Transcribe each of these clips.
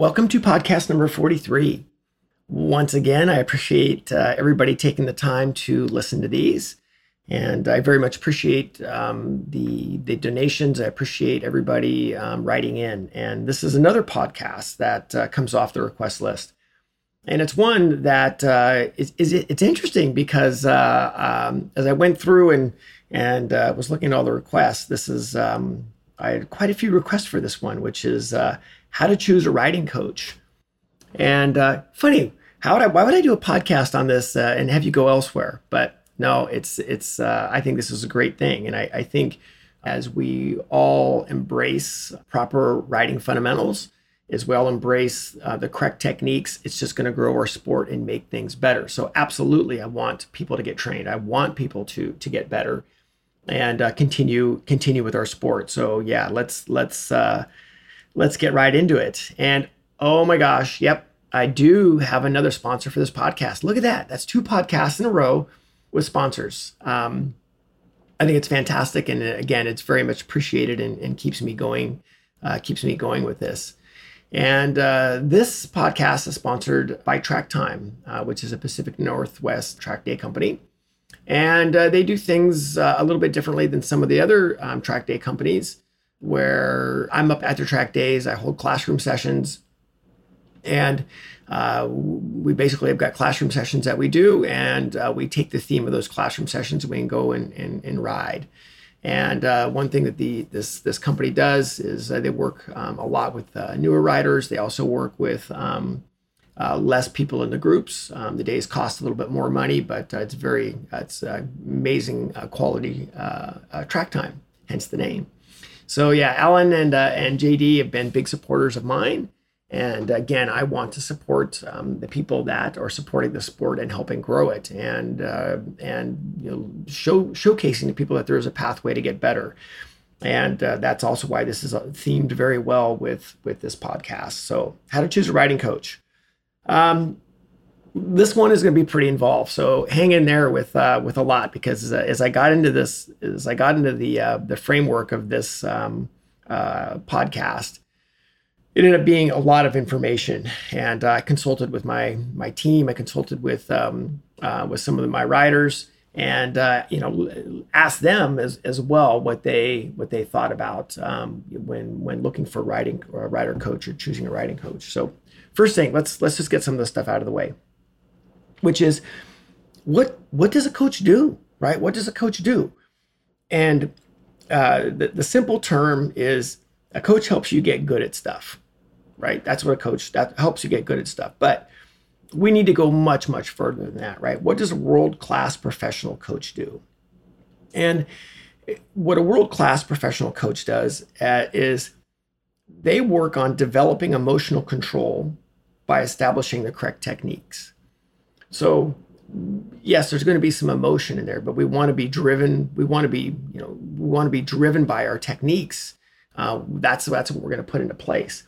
Welcome to podcast number 43. Once again, I appreciate uh, everybody taking the time to listen to these. And I very much appreciate um, the, the donations. I appreciate everybody um, writing in. And this is another podcast that uh, comes off the request list. And it's one that uh, is, is it's interesting because uh, um, as I went through and and uh, was looking at all the requests, this is um, I had quite a few requests for this one, which is uh, how to choose a writing coach. And uh, funny, how would I? Why would I do a podcast on this uh, and have you go elsewhere? But no, it's it's. Uh, I think this is a great thing, and I, I think as we all embrace proper writing fundamentals, as well embrace uh, the correct techniques, it's just going to grow our sport and make things better. So absolutely, I want people to get trained. I want people to to get better and uh, continue continue with our sport. So yeah, let's let's uh, let's get right into it. And oh my gosh, yep, I do have another sponsor for this podcast. Look at that. That's two podcasts in a row with sponsors. Um, I think it's fantastic. And uh, again, it's very much appreciated and, and keeps me going, uh, keeps me going with this. And uh, this podcast is sponsored by Track Time, uh, which is a Pacific Northwest track day company. And uh, they do things uh, a little bit differently than some of the other um, track day companies where I'm up after track days. I hold classroom sessions, and uh, we basically have got classroom sessions that we do, and uh, we take the theme of those classroom sessions and we can go and, and, and ride. And uh, one thing that the this this company does is uh, they work um, a lot with uh, newer riders. They also work with um, uh, less people in the groups. Um, the days cost a little bit more money, but it's very it's amazing quality track time. Hence the name. So yeah, Alan and uh, and JD have been big supporters of mine. And again, I want to support um, the people that are supporting the sport and helping grow it, and uh, and you know, show showcasing to people that there is a pathway to get better. And uh, that's also why this is uh, themed very well with with this podcast. So, how to choose a writing coach. Um, this one is going to be pretty involved. So hang in there with uh, with a lot because uh, as I got into this, as I got into the uh, the framework of this um, uh, podcast, it ended up being a lot of information. And I consulted with my my team. I consulted with um, uh, with some of my writers, and uh, you know asked them as, as well what they what they thought about um, when when looking for writing or a writer coach or choosing a writing coach. So first thing, let's let's just get some of this stuff out of the way which is what what does a coach do, right? What does a coach do? And uh, the, the simple term is a coach helps you get good at stuff, right? That's what a coach that helps you get good at stuff. But we need to go much much further than that, right? What does a world class professional coach do? And what a world class professional coach does uh, is they work on developing emotional control by establishing the correct techniques. So yes, there's going to be some emotion in there, but we want to be driven. We want to be, you know, we want to be driven by our techniques. Uh, that's that's what we're going to put into place.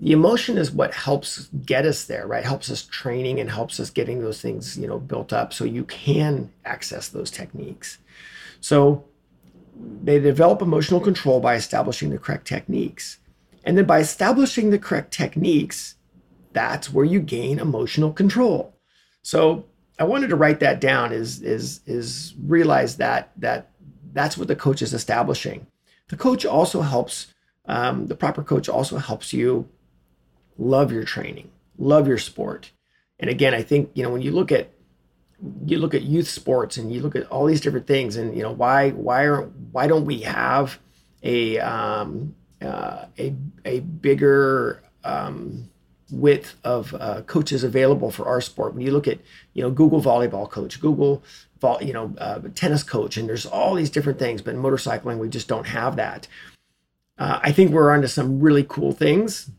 The emotion is what helps get us there, right? Helps us training and helps us getting those things, you know, built up so you can access those techniques. So they develop emotional control by establishing the correct techniques. And then by establishing the correct techniques, that's where you gain emotional control. So I wanted to write that down is is is realize that that that's what the coach is establishing. The coach also helps um, the proper coach also helps you love your training, love your sport. And again, I think you know when you look at you look at youth sports and you look at all these different things, and you know why why are why don't we have a um, uh, a a bigger um, width of uh, coaches available for our sport. When you look at, you know, Google volleyball coach, Google, vol- you know, uh, tennis coach, and there's all these different things. But in motorcycling, we just don't have that. Uh, I think we're onto some really cool things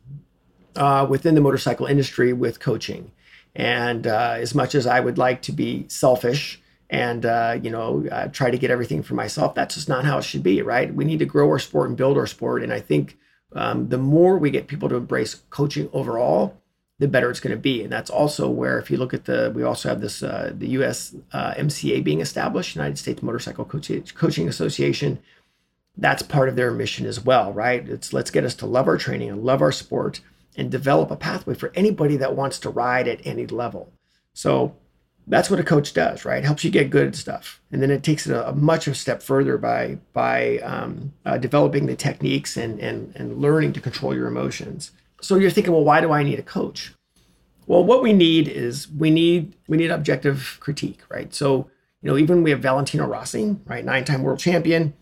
uh, within the motorcycle industry with coaching. And uh, as much as I would like to be selfish and uh, you know try to get everything for myself, that's just not how it should be, right? We need to grow our sport and build our sport. And I think um, the more we get people to embrace coaching overall, the better it's going to be. And that's also where, if you look at the, we also have this uh, the U.S. Uh, MCA being established, United States Motorcycle Coaching Association. That's part of their mission as well, right? It's let's get us to love our training and love our sport, and develop a pathway for anybody that wants to ride at any level. So that's what a coach does, right? Helps you get good at stuff, and then it takes it a, a much of a step further by by um, uh, developing the techniques and and and learning to control your emotions. So you're thinking, well, why do I need a coach? Well, what we need is we need we need objective critique, right? So you know, even we have Valentino Rossi, right, nine-time world champion.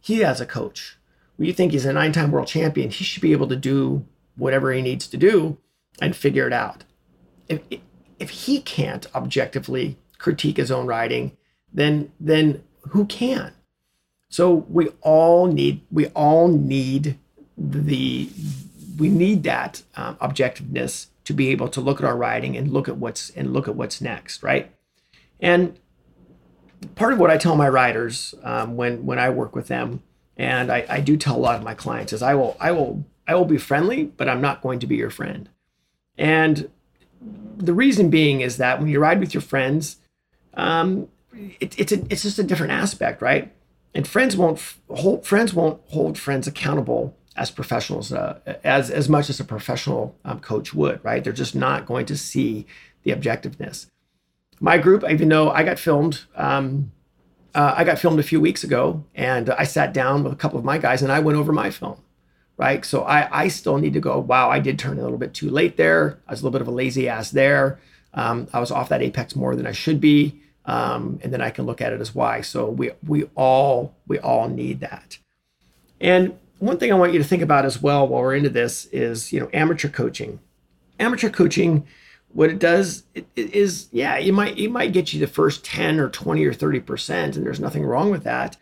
He has a coach. You think he's a nine-time world champion, he should be able to do whatever he needs to do and figure it out. If if he can't objectively critique his own writing, then then who can? So we all need we all need the we need that um, objectiveness to be able to look at our writing and look at what's and look at what's next, right? And part of what I tell my writers um, when when I work with them, and I, I do tell a lot of my clients, is I will I will I will be friendly, but I'm not going to be your friend. And the reason being is that when you ride with your friends, um, it, it's a, it's just a different aspect, right? And friends won't hold friends won't hold friends accountable as professionals uh, as as much as a professional um, coach would, right? They're just not going to see the objectiveness. My group, even though I got filmed, um, uh, I got filmed a few weeks ago, and I sat down with a couple of my guys and I went over my film right? So I, I still need to go, wow, I did turn a little bit too late there. I was a little bit of a lazy ass there. Um, I was off that apex more than I should be. Um, and then I can look at it as why. So we we all we all need that. And one thing I want you to think about as well while we're into this is you know amateur coaching. Amateur coaching, what it does it, it is yeah, you might it might get you the first 10 or 20 or 30 percent, and there's nothing wrong with that.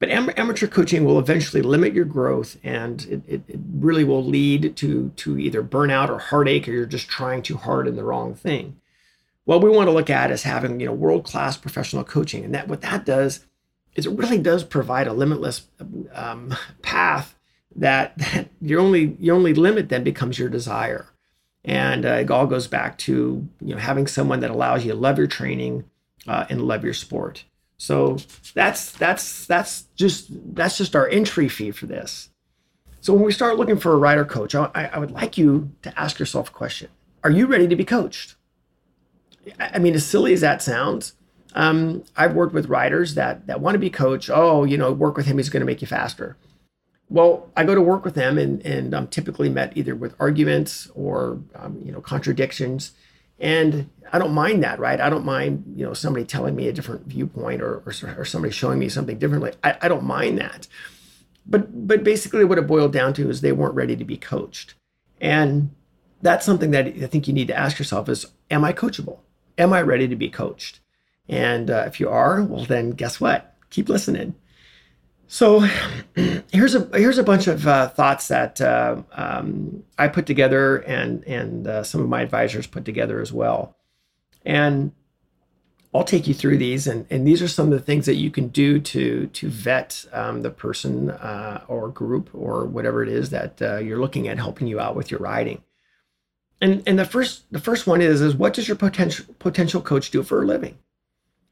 But am- amateur coaching will eventually limit your growth and it, it, it, really will lead to, to either burnout or heartache or you're just trying too hard in the wrong thing. What we want to look at is having you know world-class professional coaching. And that what that does is it really does provide a limitless um, path that, that your only your only limit then becomes your desire. And uh, it all goes back to you know having someone that allows you to love your training uh, and love your sport. So that's that's that's just that's just our entry fee for this. So when we start looking for a rider coach, I, I would like you to ask yourself a question: Are you ready to be coached? I mean, as silly as that sounds, um, I've worked with riders that that want to be coached. Oh, you know, work with him; he's going to make you faster. Well, I go to work with them, and and I'm typically met either with arguments or um, you know contradictions and I don't mind that, right? I don't mind, you know, somebody telling me a different viewpoint or, or, or somebody showing me something differently. I, I don't mind that. But but basically what it boiled down to is they weren't ready to be coached. And that's something that I think you need to ask yourself is, am I coachable? Am I ready to be coached? And uh, if you are, well, then guess what? Keep listening. So here's a here's a bunch of uh, thoughts that uh, um, I put together and and uh, some of my advisors put together as well, and I'll take you through these and and these are some of the things that you can do to to vet um, the person uh, or group or whatever it is that uh, you're looking at helping you out with your riding. And and the first the first one is is what does your potential potential coach do for a living?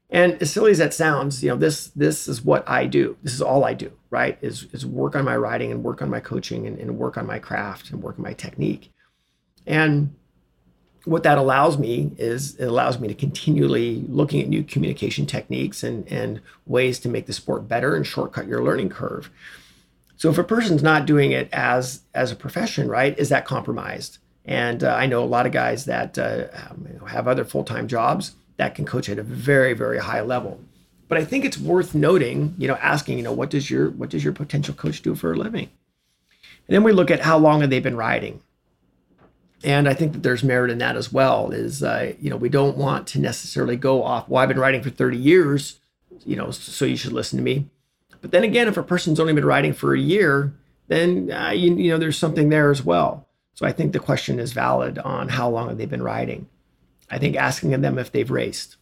And as silly as that sounds, you know, this this is what I do. This is all I do, right? Is is work on my writing and work on my coaching and, and work on my craft and work on my technique. And what that allows me is it allows me to continually looking at new communication techniques and, and ways to make the sport better and shortcut your learning curve. So if a person's not doing it as as a profession, right, is that compromised? And uh, I know a lot of guys that uh, have other full time jobs that can coach at a very very high level. But i think it's worth noting you know asking you know what does your what does your potential coach do for a living? And then we look at how long have they been riding. And i think that there's merit in that as well is uh, you know we don't want to necessarily go off well i've been riding for 30 years you know so you should listen to me. But then again if a person's only been riding for a year then uh, you, you know there's something there as well. So i think the question is valid on how long have they been riding I think asking them if they've raced.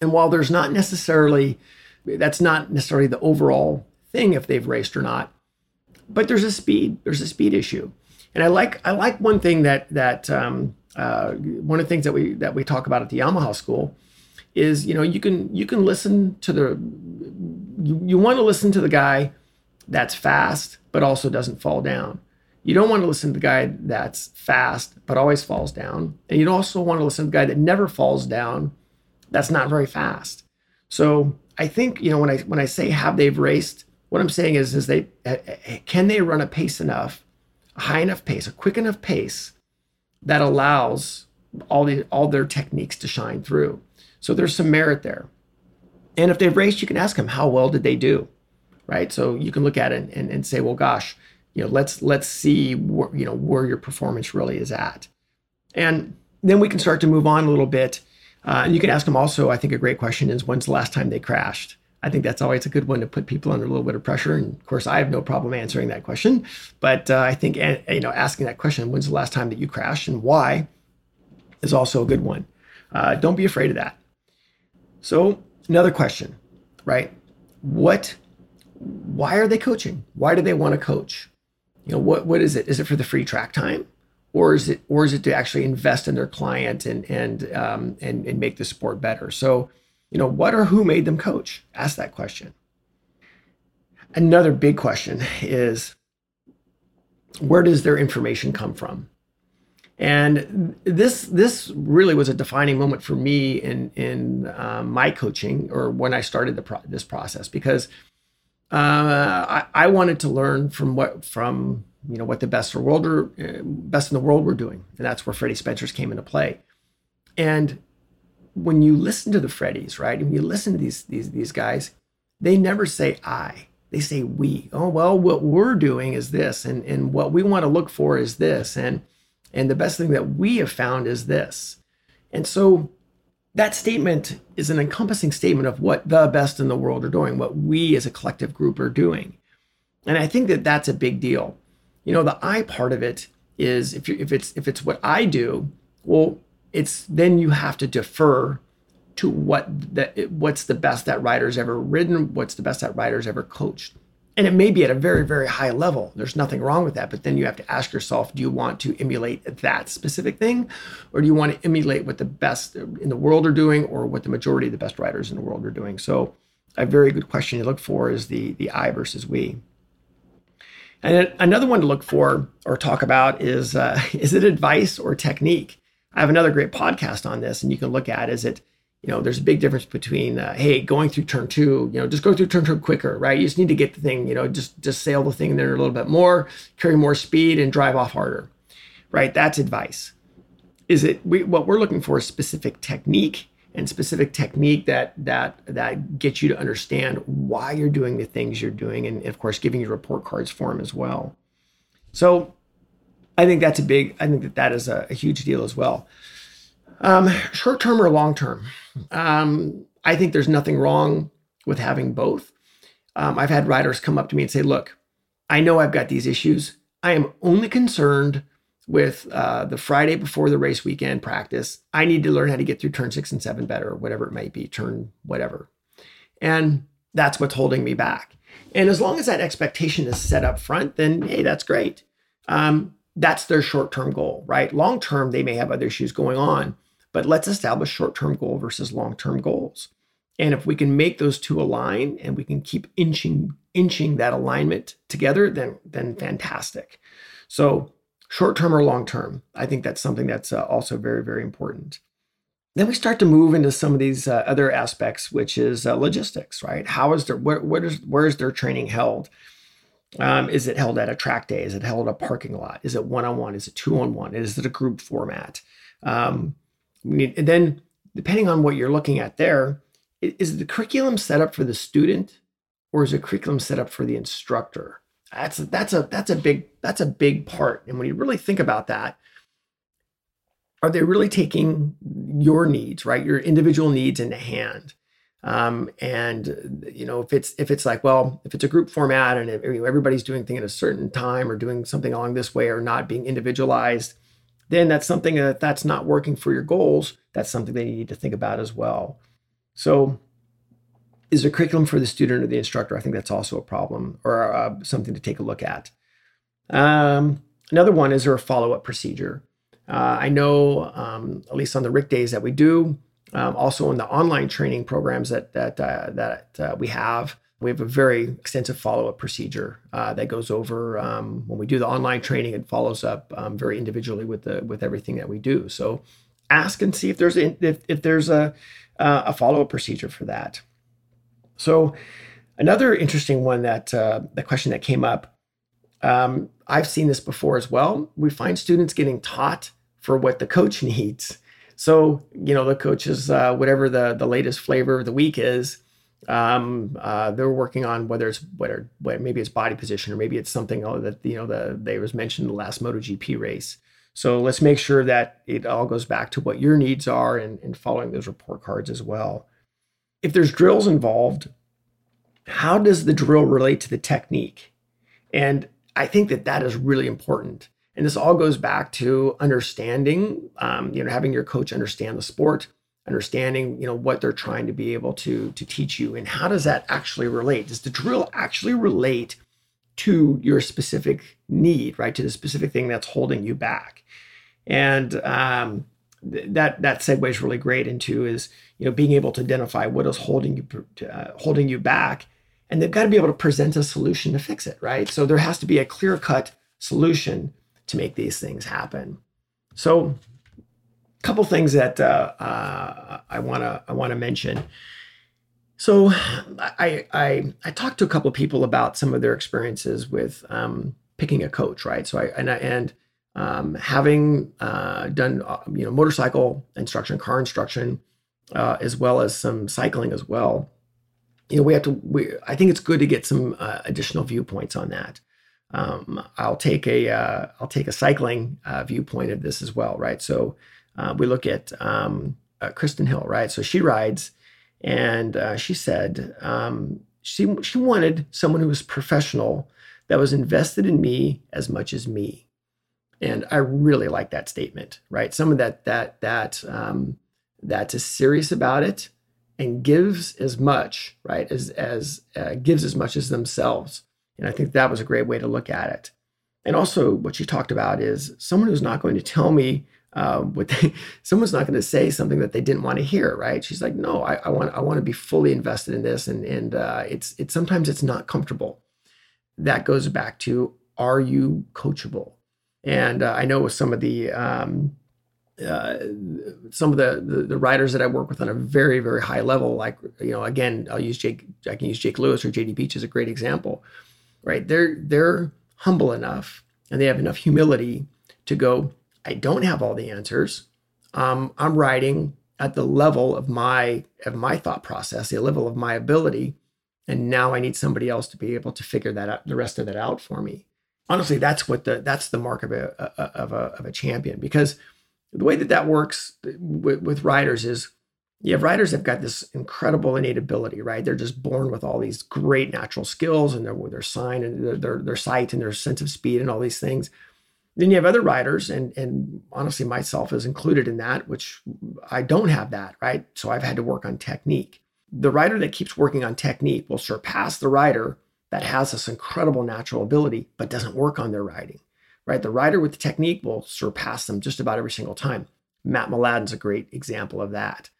And while there's not necessarily, that's not necessarily the overall thing if they've raced or not, but there's a speed, there's a speed issue. And I like, I like one thing that, that, um, uh, one of the things that we, that we talk about at the Yamaha school is, you know, you can, you can listen to the, you, you want to listen to the guy that's fast, but also doesn't fall down You don't want to listen to the guy that's fast but always falls down, and you also want to listen to the guy that never falls down, that's not very fast. So I think you know when I when I say have they've raced, what I'm saying is is they eh, eh, eh, can they run a pace enough, a high enough pace, a quick enough pace that allows all the all their techniques to shine through. So there's some merit there. And if they've raced, you can ask them how well did they do, right? So you can look at it and, and say, well, gosh, you know let's let's see where, you know where your performance really is at. And then we can start to move on a little bit uh, and you can ask them also i think a great question is when's the last time they crashed? I think that's always a good one to put people under a little bit of pressure and of course i have no problem answering that question but uh, i think eh, you know asking that question when's the last time that you crashed and why is also a good one. Uh, don't be afraid of that. So another question right? What why are they coaching? Why do they want to coach you know what what is it? Is it for the free track time? Or is it or is it to actually invest in their client and and um, and, and make the sport better? So you know what or who made them coach? Ask that question. Another big question is where does their information come from? And this this really was a defining moment for me in in um, my coaching or when I started the pro- this process because uh, I, I, wanted to learn from what from you know what the best the world are, uh, best in the world were doing, and that's where Freddie Spencer's came into play. And when you listen to the Freddies, right, and you listen to these these these guys, they never say I. They say we. Oh well, what we're doing is this, and and what we want to look for is this, and and the best thing that we have found is this. And so that statement is an encompassing statement of what the best in the world are doing, what we as a collective group are doing. And I think that that's a big deal. You know, the I part of it is if you if it's if it's what I do, well, it's then you have to defer to what that what's the best that rider's ever ridden, what's the best that rider's ever coached and it may be at a very very high level. There's nothing wrong with that but then you have to ask yourself do you want to emulate that specific thing? Or do you want to emulate what the best in the world are doing or what the majority of the best writers in the world are doing? So a very good question to look for is the the i versus we. And another one to look for or talk about is uh, is it advice or technique? I have another great podcast on this and you can look at is it you know, there's a big difference between, uh, hey, going through turn two, you know, just go through turn two quicker, right? You just need to get the thing, you know, just just sail the thing there a little bit more, carry more speed, and drive off harder, right? That's advice. Is it we, what we're looking for is specific technique and specific technique that that that gets you to understand why you're doing the things you're doing, and of course, giving you report cards for them as well. So, I think that's a big. I think that that is a, a huge deal as well. Um, short term or long term? Um, I think there's nothing wrong with having both. Um, I've had riders come up to me and say, Look, I know I've got these issues. I am only concerned with uh, the Friday before the race weekend practice. I need to learn how to get through turn six and seven better, or whatever it might be, turn whatever. And that's what's holding me back. And as long as that expectation is set up front, then hey, that's great. Um, that's their short term goal, right? Long term, they may have other issues going on. But let's establish short term goal versus long term goals. And if we can make those two align and we can keep inching inching that alignment together, then then fantastic. So short term or long term, I think that's something that's uh, also very very important. Then we start to move into some of these uh, other aspects, which is uh, logistics, right? How is their where, where is where is their training held? Um, is it held at a track day? Is it held at a parking lot? Is it one on one? Is it two on one? Is it a group format? Um, and then, depending on what you're looking at there, is the curriculum set up for the student or is the curriculum set up for the instructor? That's a, that's a that's a big that's a big part. And when you really think about that, are they really taking your needs, right, your individual needs into hand? Um, and you know, if it's if it's like, well, if it's a group format and everybody's doing thing at a certain time or doing something along this way or not being individualized, then that's something that that's not working for your goals. That's something that you need to think about as well. So, is there curriculum for the student or the instructor? I think that's also a problem or uh, something to take a look at. Um, another one is there a follow up procedure? Uh, I know, um, at least on the RIC days that we do, um, also in the online training programs that that uh, that uh, we have, we have a very extensive follow-up procedure uh, that goes over um, when we do the online training it follows up um, very individually with the with everything that we do. So ask and see if there's a, if, if there's a uh, a follow-up procedure for that. So another interesting one that uh, the question that came up um, i've seen this before as well. We find students getting taught for what the coach needs. So you know the coach is uh, whatever the the latest flavor of the week is um, uh, they're working on whether it's whether, whether maybe it's body position or maybe it's something that you know the they was mentioned in the last MotoGP race. So let's make sure that it all goes back to what your needs are and, and following those report cards as well. If there's drills involved, how does the drill relate to the technique? And I think that that is really important. And this all goes back to understanding, um, you know, having your coach understand the sport, understanding you know what they're trying to be able to to teach you and how does that actually relate? Does the drill actually relate to your specific need right? To the specific thing that's holding you back. And um, th- that that segues really great into is you know being able to identify what is holding you uh, holding you back and they've got to be able to present a solution to fix it right? So there has to be a clear cut solution to make these things happen. So couple things that uh, uh, I want to I want to mention. So I, I I talked to a couple of people about some of their experiences with um, picking a coach, right? So I and I, and um, having uh, done uh, you know motorcycle instruction, car instruction, uh, as well as some cycling as well. You know, we have to. We I think it's good to get some uh, additional viewpoints on that. Um, I'll take a will take a cycling viewpoint of this as well, right? So uh, we look at um, uh, Kristen Hill, right? So she rides, and uh, she said um, she she wanted someone who was professional that was invested in me as much as me, and I really like that statement, right? Someone that that that um, that is serious about it and gives as much, right, as as uh, gives as much as themselves, and I think that was a great way to look at it. And also, what she talked about is someone who's not going to tell me they, someone's not going to say something that they didn't want to hear, right? She's like, no, I, I want I want to be fully invested in this, and and uh, it's it's sometimes it's not comfortable. That goes back to are you coachable? And uh, I know with some of the um, uh, some of the, the, the riders that I work with on a very very high level, like you know, again, I'll use Jake. I can use Jake Lewis or JD Beach as a great example, right? They're they're humble enough and they have enough humility to go I don't have all the answers. Um, I'm writing at the level of my of my thought process, the level of my ability, and now I need somebody else to be able to figure that out, the rest of that out for me. Honestly, that's what the that's the mark of a of a of a champion because the way that that works with, with riders is you have riders that have got this incredible innate ability, right? They're just born with all these great natural skills and their their sign and their, their, their sight and their sense of speed and all these things. Then you have other writers, and and honestly, myself is included in that, which I don't have that, right? So I've had to work on technique. The writer that keeps working on technique will surpass the writer that has this incredible natural ability but doesn't work on their writing, right? The writer with the technique will surpass them just about every single time. Mat Mladin's a great example of that.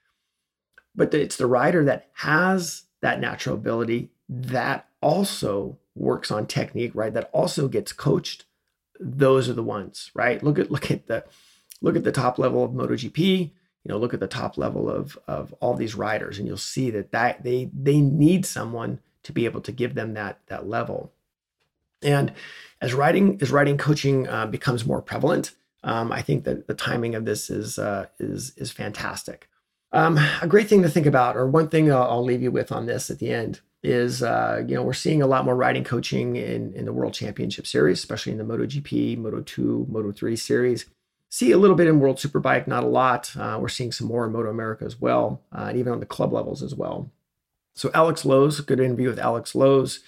But it's the writer that has that natural ability that also works on technique, right? That also gets coached those are the ones, right? Look at look at the look at the top level of MotoGP. You know, look at the top level of of all these riders, and you'll see that that they they need someone to be able to give them that that level. And as writing as writing coaching uh, becomes more prevalent, um, I think that the timing of this is uh, is is fantastic. Um, a great thing to think about, or one thing I'll, I'll leave you with on this at the end, is uh, you know we're seeing a lot more riding coaching in in the World Championship Series, especially in the MotoGP, Moto Two, Moto Three series. See a little bit in World Superbike, not a lot. Uh, we're seeing some more in Moto America as well, uh, and even on the club levels as well. So Alex Lowes, good interview with Alex Lowes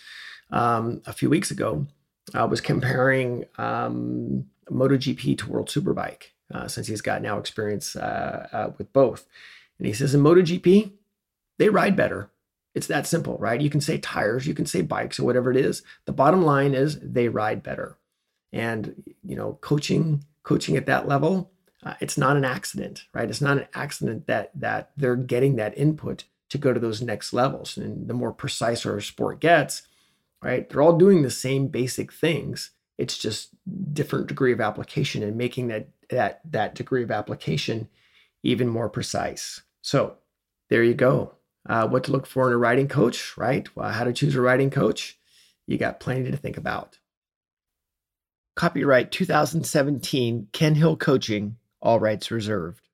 um, a few weeks ago, uh, was comparing um, MotoGP to World Superbike uh, since he's got now experience uh, with both. And he says in MotoGP, they ride better it's that simple, right? You can say tires, you can say bikes or whatever it is. The bottom line is they ride better. And you know, coaching coaching at that level, uh, it's not an accident, right? It's not an accident that that they're getting that input to go to those next levels. And the more precise our sport gets, right, they're all doing the same basic things. It's just different degree of application and making that that that degree of application even more precise. So there you go. Uh, what to look for in a riding coach, right? Well, how to choose a riding coach. You got plenty to think about. Copyright 2017 Ken Hill Coaching, all rights reserved.